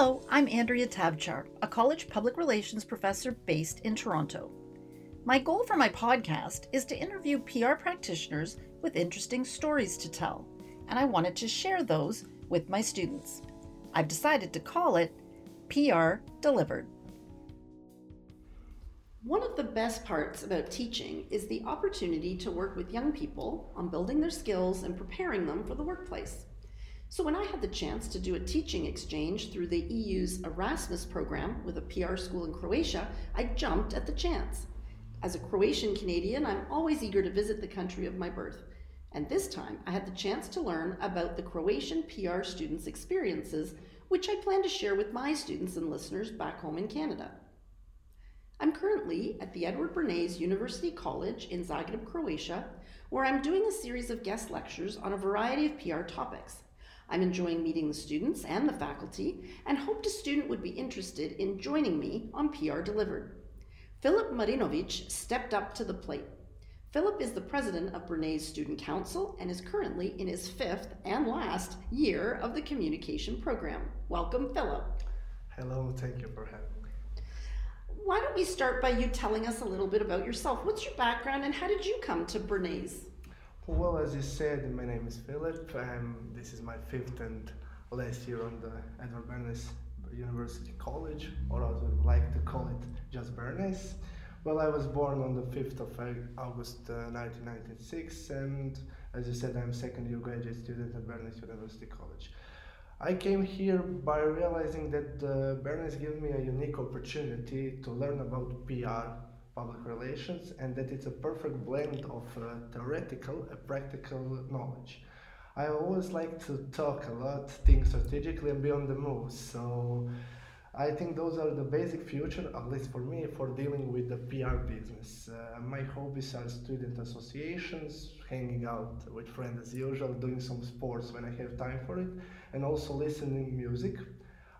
Hello, I'm Andrea Tavchar, a college public relations professor based in Toronto. My goal for my podcast is to interview PR practitioners with interesting stories to tell, and I wanted to share those with my students. I've decided to call it PR Delivered. One of the best parts about teaching is the opportunity to work with young people on building their skills and preparing them for the workplace. So, when I had the chance to do a teaching exchange through the EU's Erasmus program with a PR school in Croatia, I jumped at the chance. As a Croatian Canadian, I'm always eager to visit the country of my birth. And this time, I had the chance to learn about the Croatian PR students' experiences, which I plan to share with my students and listeners back home in Canada. I'm currently at the Edward Bernays University College in Zagreb, Croatia, where I'm doing a series of guest lectures on a variety of PR topics. I'm enjoying meeting the students and the faculty and hoped a student would be interested in joining me on PR Delivered. Philip Marinovich stepped up to the plate. Philip is the president of Bernays Student Council and is currently in his fifth and last year of the communication program. Welcome, Philip. Hello, thank you for having me. Why don't we start by you telling us a little bit about yourself? What's your background and how did you come to Bernays? Well, as you said, my name is Philip. and this is my fifth and last year on the Edward Bernays University College, or I would like to call it just Bernays. Well, I was born on the 5th of August uh, 1996, and as you said, I'm second year graduate student at Bernays University College. I came here by realizing that uh, Bernays gives me a unique opportunity to learn about PR, public relations, and that it's a perfect blend of uh, theoretical and practical knowledge. I always like to talk a lot, think strategically, and be on the move. So I think those are the basic future, at least for me, for dealing with the PR business. Uh, my hobbies are student associations, hanging out with friends as usual, doing some sports when I have time for it, and also listening music.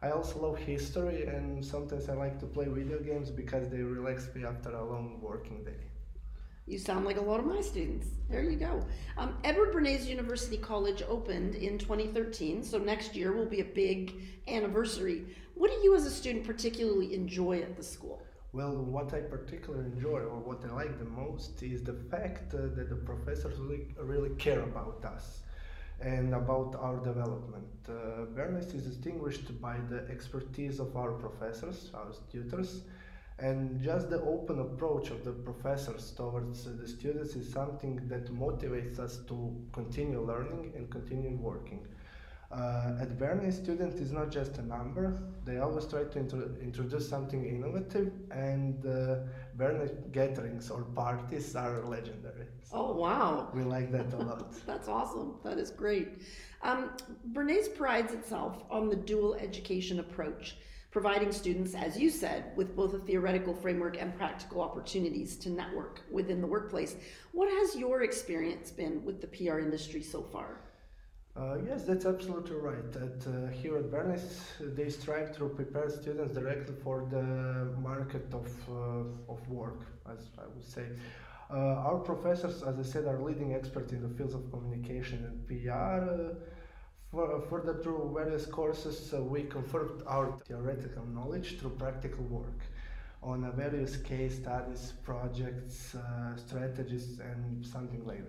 I also love history, and sometimes I like to play video games because they relax me after a long working day. You sound like a lot of my students. There you go. Um, Edward Bernays University College opened in 2013, so next year will be a big anniversary. What do you as a student particularly enjoy at the school? Well, what I particularly enjoy or what I like the most is the fact uh, that the professors really, really care about us and about our development. Uh, is distinguished by the expertise of our professors, our tutors, and just the open approach of the professors towards the students is something that motivates us to continue learning and continue working. Uh, at Bernays, student is not just a number. They always try to intro introduce something innovative, and uh, Bernays gatherings or parties are legendary. So oh wow! We like that a lot. That's awesome. That is great. Um, Bernays prides itself on the dual education approach providing students, as you said, with both a theoretical framework and practical opportunities to network within the workplace. What has your experience been with the PR industry so far? Uh, yes, that's absolutely right. At, uh, here at Bernays, they strive to prepare students directly for the market of, uh, of work, as I would say. Uh, our professors, as I said, are leading experts in the fields of communication and PR for, further through various courses, uh, we confirmed our theoretical knowledge through practical work on uh, various case studies, projects, uh, strategies, and something like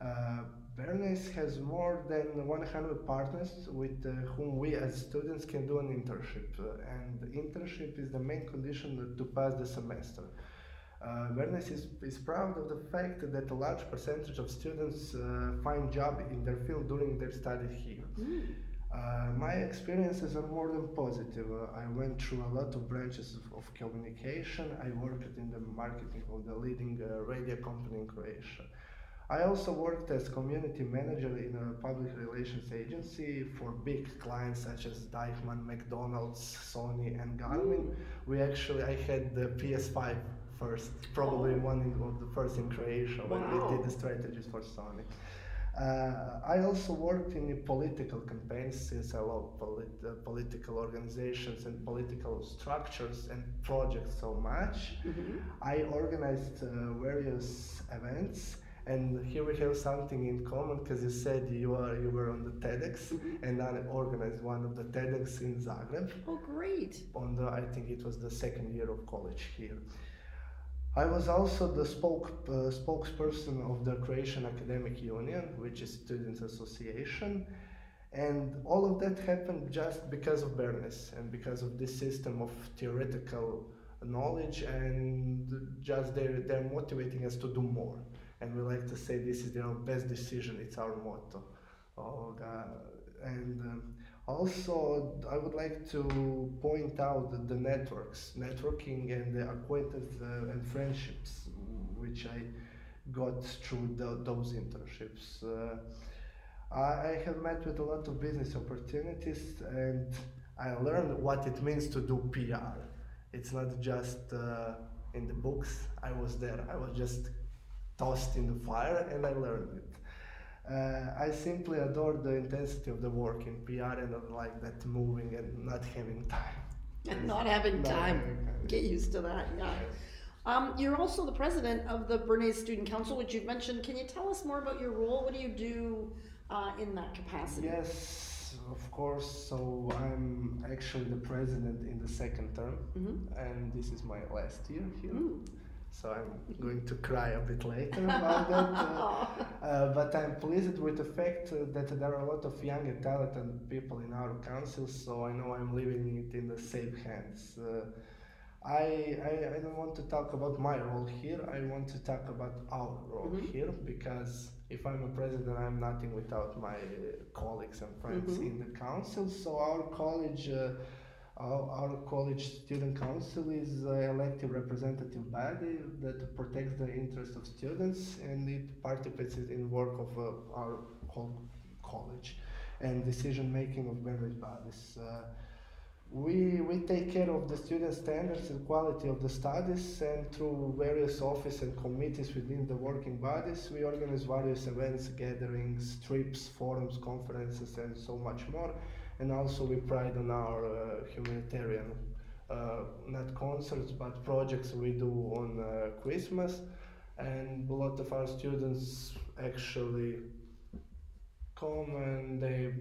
that. Uh, has more than 100 partners with uh, whom we as students can do an internship, uh, and internship is the main condition to pass the semester. Uh, is, is proud of the fact that a large percentage of students uh, find job in their field during their study here. Mm. Uh, my experiences are more than positive. Uh, I went through a lot of branches of, of, communication. I worked in the marketing of the leading uh, radio company in Croatia. I also worked as community manager in a public relations agency for big clients such as Deichmann, McDonald's, Sony, and Garmin. We actually, I had the PS5 first, probably oh. one of the first in Croatia when we did the strategies for Sony. Uh, I also worked in political campaigns since I love polit- uh, political organizations and political structures and projects so much. Mm-hmm. I organized uh, various events And here we have something in common because you said you are you were on the TEDx Mhm. and I organized one of the TEDx in Zagreb Oh, great. on the I think it was the second year of college here. I was also the spoke, uh, spokesperson of the Croatian Academic Union, which is Students Association, and all of that happened just because of Bernays and because of this system of theoretical knowledge and just they're, they're motivating us to do more. And we like to say this is our best decision, it's our motto. Oh, God. And um, also, I would like to point out the, networks, networking and the acquaintance uh, and friendships which I got through the, those internships. Uh, I, I have met with a lot of business opportunities and I learned what it means to do PR. It's not just uh, in the books, I was there, I was just tossed in the fire and I learned it. Uh, I simply adore the intensity of the work in PR and I like that moving and not having time. And not having Not time. having. Get used to that, yeah. Um, you're also the president of the Bernays Student Council, which you've mentioned. Can you tell us more about your role? What do you do uh, in that capacity? Yes, of course. So I'm actually the president in the second term, Mm-hmm. and this is my last year here. Mm. So I'm going to cry a bit later about that. Uh, uh, but I'm pleased with the fact that there are a lot of young and talented people in our council, so I know I'm leaving it in the safe hands. Uh, I, I, I don't want to talk about my role here, I want to talk about our role Mhm. here because if I'm a president, I'm nothing without my colleagues and friends Mhm. in the council. So our college. Uh, our, our college student council is an elected representative body that protects the interests of students and it participates in work of uh, our whole college and decision making of various bodies. Uh, we, we take care of the student standards and quality of the studies and through various offices and committees within the working bodies we organize various events, gatherings, trips, forums, conferences and so much more and also we pride on our uh, humanitarian uh, not concerts but projects we do on uh, Christmas. And a lot of our students actually come and they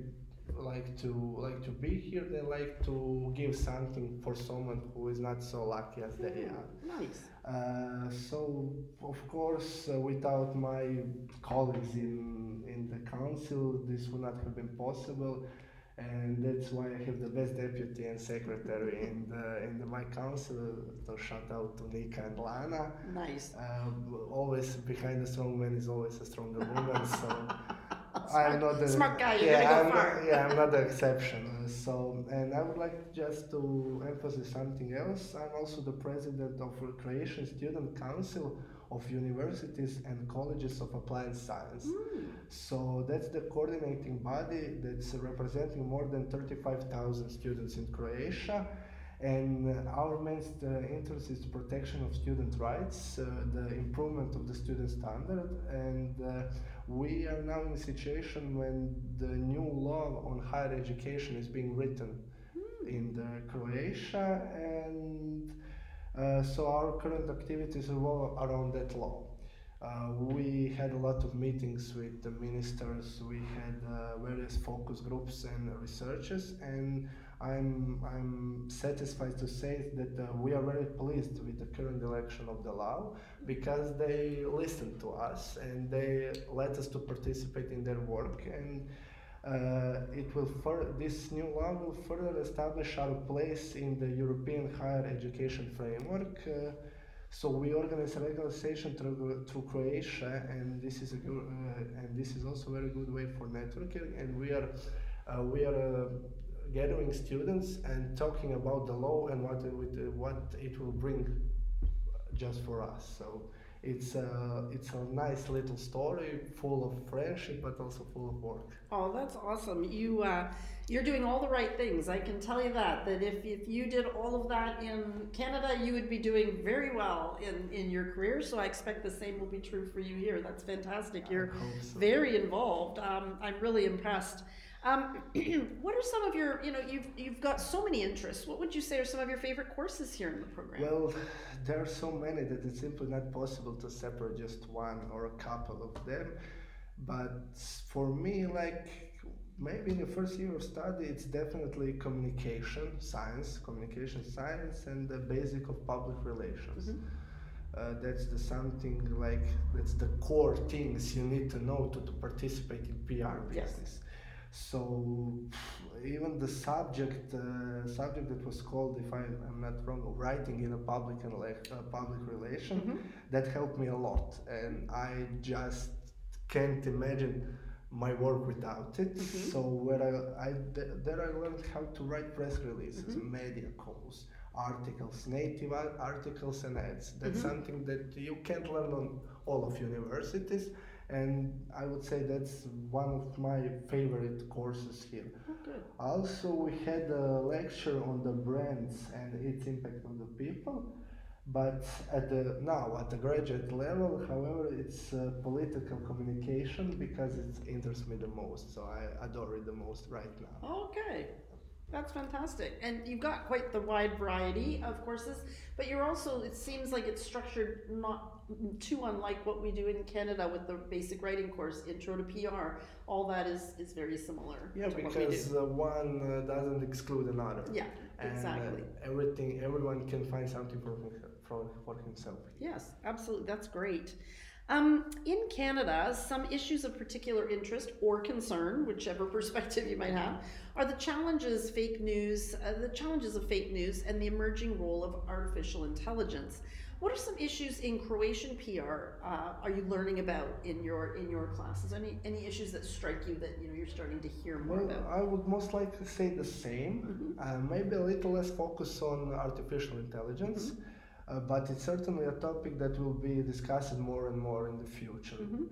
like to like to be here. They like to give something for someone who is not so lucky as they are. Nice. uh, so of course uh, without my colleagues in in the council this would not have been possible and that's why I have the best deputy and secretary in the in the my council. So shout out to Nika and Lana. Nice. Um, always behind a strong man is always a stronger woman. So Smart- I'm not the smart guy, yeah, I'm. Not, yeah, I'm not the exception. Uh, So, and I would like just to emphasize something else. I'm also the president of Croatian Student Council of Universities and Colleges of Applied Science. Mm. So that's the coordinating body that's representing more than 35,000 students in Croatia. And our main uh, interest is the protection of student rights, uh, the improvement of the student standard, and uh, we are now in a situation when the new law on higher education is being written in the Croatia, and so our current activities revolve around that law. Uh, we had a lot of meetings with the ministers. We had uh, various focus groups and researchers, and I'm I'm satisfied to say that uh, we are very pleased with the current election of the law because they listened to us and they let us to participate in their work and. Uh, it will fur- this new law will further establish our place in the European higher education framework. Uh, so we organize a regular session through, through Croatia, and this is a good, uh, and this is also a very good way for networking. And we are we are gathering students and talking about the law and what it, what it will bring just for us. So it's a it's a nice little story, full of friendship, but also full of work. Oh, that's awesome. You uh, you're doing all the right things. I can tell you that. That if, if you did all of that in Canada, you would be doing very well in, in your career. So I expect the same will be true for you here. That's fantastic. You're so. very involved. Um, I'm really impressed. Um, what are some of your, you know, you've you've got so many interests. What would you say are some of your favorite courses here in the program? Well, there are so many that it's simply not possible to separate just one or a couple of them. But for me, like maybe in the first year of study, it's definitely communication science, communication science, and the basic of public relations. Mhm. Uh, that's the something like that's the core things you need to know to, to participate in PR Yes. So even the subject uh, subject that was called, if I, I'm not wrong, writing in a public and uh, public relation, Mhm. that helped me a lot, and I just can't imagine my work without it. Mhm. So where I, I th- there I learned how to write press releases, Mhm. media calls, articles, native articles and ads. That's Mhm. something that you can't learn on all of universities, and I would say that's one of my favorite courses here. Oh, good. Also, we had a lecture on the brands and its impact on the people. But at the now at the graduate level, however, it's uh, political communication because it interests me the most. So I adore it the most right now. Okay, that's fantastic. And you've got quite the wide variety of courses, but you're also, it seems like it's structured not too unlike what we do in Canada with the basic writing course, Intro to PR. All that is, is very similar Yeah, to what we because one uh, doesn't exclude another. Yeah, And, uh, exactly. everything, everyone can find something for him- for, for himself. Yes, absolutely. That's great. Um, in Canada, some issues of particular interest or concern, whichever perspective you might have, are the challenges fake news, uh, the challenges of fake news, and the emerging role of artificial intelligence. What are some issues in Croatian PR uh, are you learning about in your in your classes? Any any issues that strike you that you know you're starting to hear more Well, about? I would most likely say the same. Mhm. Uh, maybe a little less focus on artificial intelligence, Mm-hmm. uh, but it's certainly a topic that will be discussed more and more in the future. Mhm.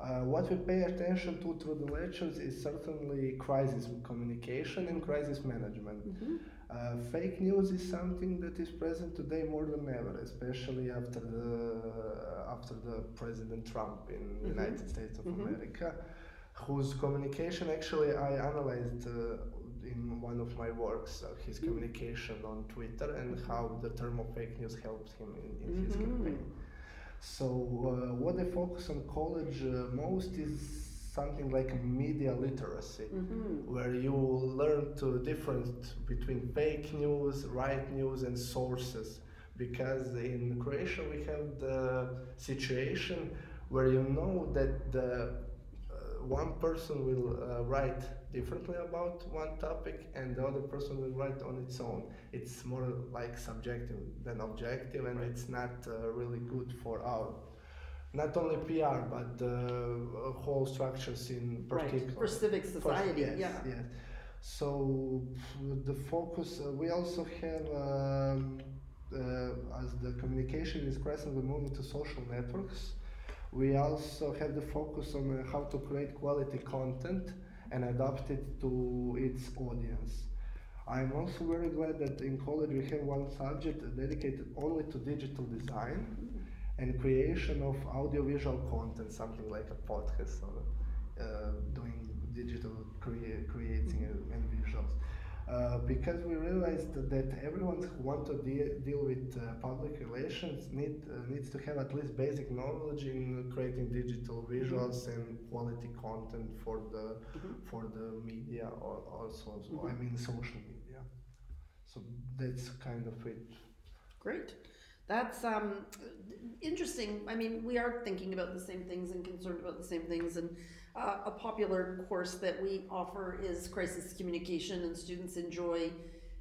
Uh, what we pay attention to through the lectures is certainly crisis communication and crisis management. Mhm. Uh, fake news is something that is present today more than ever, especially after the after the President Trump in Mhm. United States of Mhm. America, whose communication actually I analyzed uh, in one of my works, uh, his Mm. communication on Twitter and how the term of fake news helped him in, in his Mhm. campaign. So uh, what I focus on college uh, most is something like media literacy Mhm. where you learn to difference between fake news, right news, and sources. Because in Croatia we have the situation where you know that the uh, one person will uh, write differently about one topic and the other person will write on its own. It's more like subjective than objective, and it's not uh, really good for our not only PR but the uh, whole structures in particular. Right. For civic For- society. yes, yeah. yes. So the focus. Uh, we also have, um, uh, as the communication is increasingly moving to social networks. We also have the focus on uh, how to create quality content and adapt it to its audience. I'm also very glad that in college we have one subject dedicated only to digital design and creation of audiovisual content, something like a podcast or uh, doing digital crea- creating and, and visuals. Uh, because we realized that everyone who wants to de- deal with uh, public relations need, uh, needs to have at least basic knowledge in creating digital visuals and quality content for the Mhm. for the media or also so, I mean social media. So that's kind of it. Great. That's um, interesting. I mean, we are thinking about the same things and concerned about the same things. And uh, a popular course that we offer is crisis communication, and students enjoy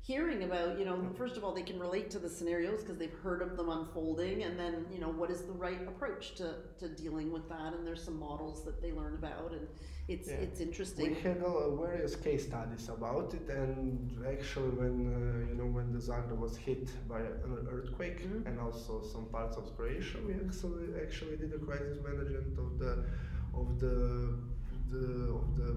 hearing about. You know, first of all, they can relate to the scenarios because they've heard of them unfolding, and then you know what is the right approach to, to dealing with that. And there's some models that they learn about, and it's Yeah. it's We interesting. had uh, various case studies about it, and actually, when uh, you know when the Zagreb was hit by an earthquake, Mhm. and also some parts of Croatia, we actually actually did a crisis management of the of the the of the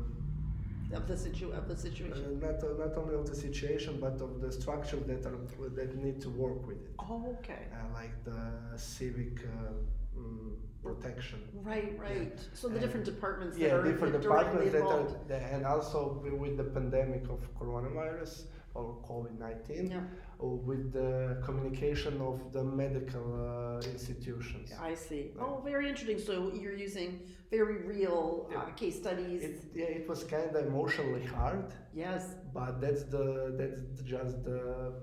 Of the situ of the uh, situation. not uh, not only of the situation but of the structures that are that need to work with it, Oh, okay. uh, like the civic uh, mm, protection. Right, right. So the And- different departments that Yeah, are different departments that involved. are, and also with the pandemic of coronavirus or COVID nineteen, Yeah, or with the communication of the medical uh, institutions. I see. Yeah. Oh, very interesting. So you're using very real uh, case studies. It, yeah, it was kind of emotionally hard, yes. but that's the that's just the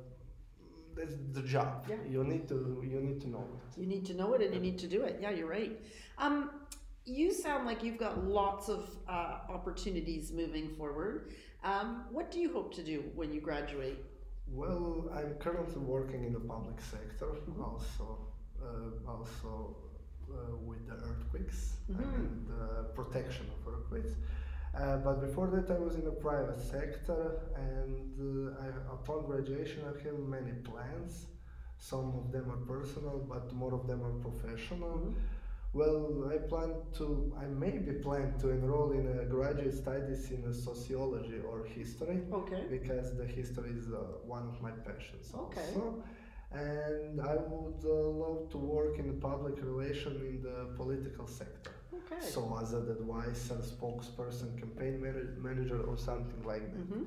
that's the job. Yeah. You need to you need to know it. You need to know it and you need to do it. Yeah, you're right. Um, you sound like you've got lots of uh, opportunities moving forward. Um, what do you hope to do when you graduate? Well, I'm currently working in the public sector, Mhm. also uh, also uh, with the earthquakes Mhm. and the protection of earthquakes. Uh, but before that, I was in the private sector, and uh, I, upon graduation, I have many plans. Some of them are personal, but more of them are professional. Mhm. Well, I plan to, I maybe plan to enroll in a graduate studies in sociology or history Okay. because the history is uh, one of my passions Okay. also. And I would uh, love to work in public relation in the political sector. Okay. So as an advisor, spokesperson, campaign mana- manager, or something like that. Mhm.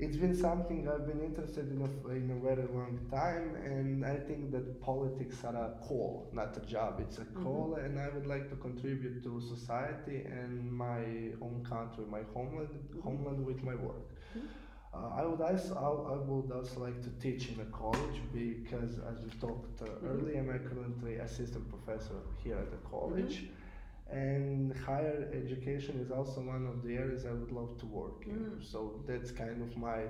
It's been something I've been interested in a, in a very long time, and I think that politics are a call, not a job. It's a Mhm. call, and I would like to contribute to society and my own country, my homeland, Mhm. homeland with my work. Mhm. Uh, I would also I, I would also like to teach in a college because, as we talked uh, Mhm. earlier, I'm currently assistant professor here at the college. And higher education is also one of the areas I would love to work in. Mm. So that's kind of my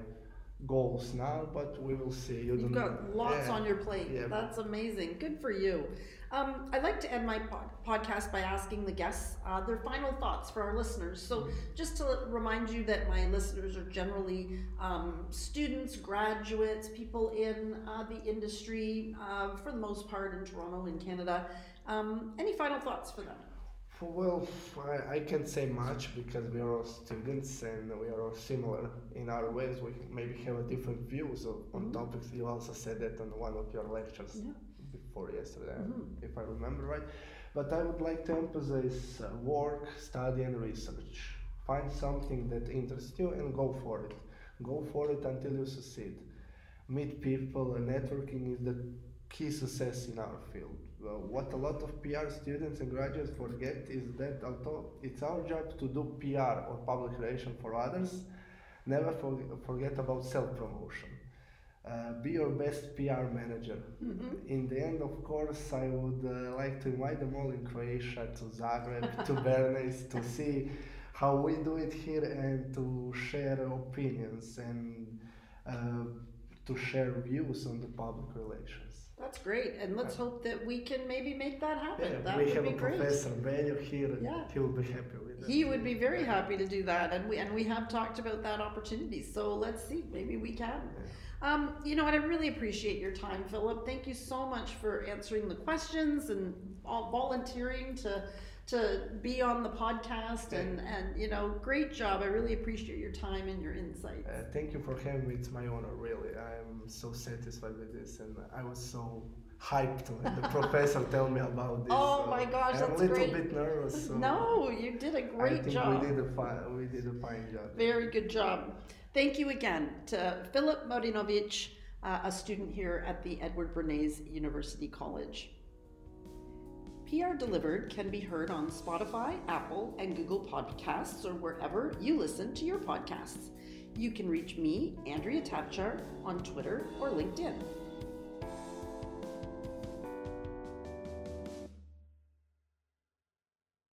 goals now, but we will see. You You've got lots yeah. on your plate. Yeah. That's amazing. Good for you. Um, I'd like to end my pod- podcast by asking the guests uh, their final thoughts for our listeners. So, just to remind you that my listeners are generally um, students, graduates, people in uh, the industry, uh, for the most part in Toronto, in Canada. Um, any final thoughts for them? Well, I, I can't say much because we are all students and we are all similar in our ways. We maybe have a different views of, on Mhm. topics. You also said that on one of your lectures Yeah. before yesterday, Mhm. if I remember right. But I would like to emphasize uh, work, study, and research. Find something that interests you and go for it. Go for it until you succeed. Meet people, and networking is the key success in our field. Well, what a lot of PR students and graduates forget is that although it's our job to do PR or public relation for others, never for, forget about self promotion. Uh, be your best PR manager. Mhm. In the end, of course, I would uh, like to invite them all in Croatia to Zagreb, to Bernays, to see how we do it here and to share opinions and uh, to share views on the public relations. That's great. And let's hope that we can maybe make that happen. Yeah, that we would have be a great. professor Bello here. Yeah. He will be happy with that. He would be very happy to do that, and we and we have talked about that opportunity. So let's see, maybe we can. Um, you know what? I really appreciate your time, Philip. Thank you so much for answering the questions and all volunteering to to be on the podcast. And and you know, great job. I really appreciate your time and your insights. Uh, thank you for having me. It's my honor, really. I'm so satisfied with this, and I was so hyped when the professor told me about this. Oh so my gosh, I'm that's a little great. bit nervous. So no, you did a great think job. we did a fine. We did a fine job. Very good job. Thank you again to Philip Marinovic, uh, a student here at the Edward Bernays University College. PR Delivered can be heard on Spotify, Apple, and Google Podcasts or wherever you listen to your podcasts. You can reach me, Andrea Tavchar, on Twitter or LinkedIn.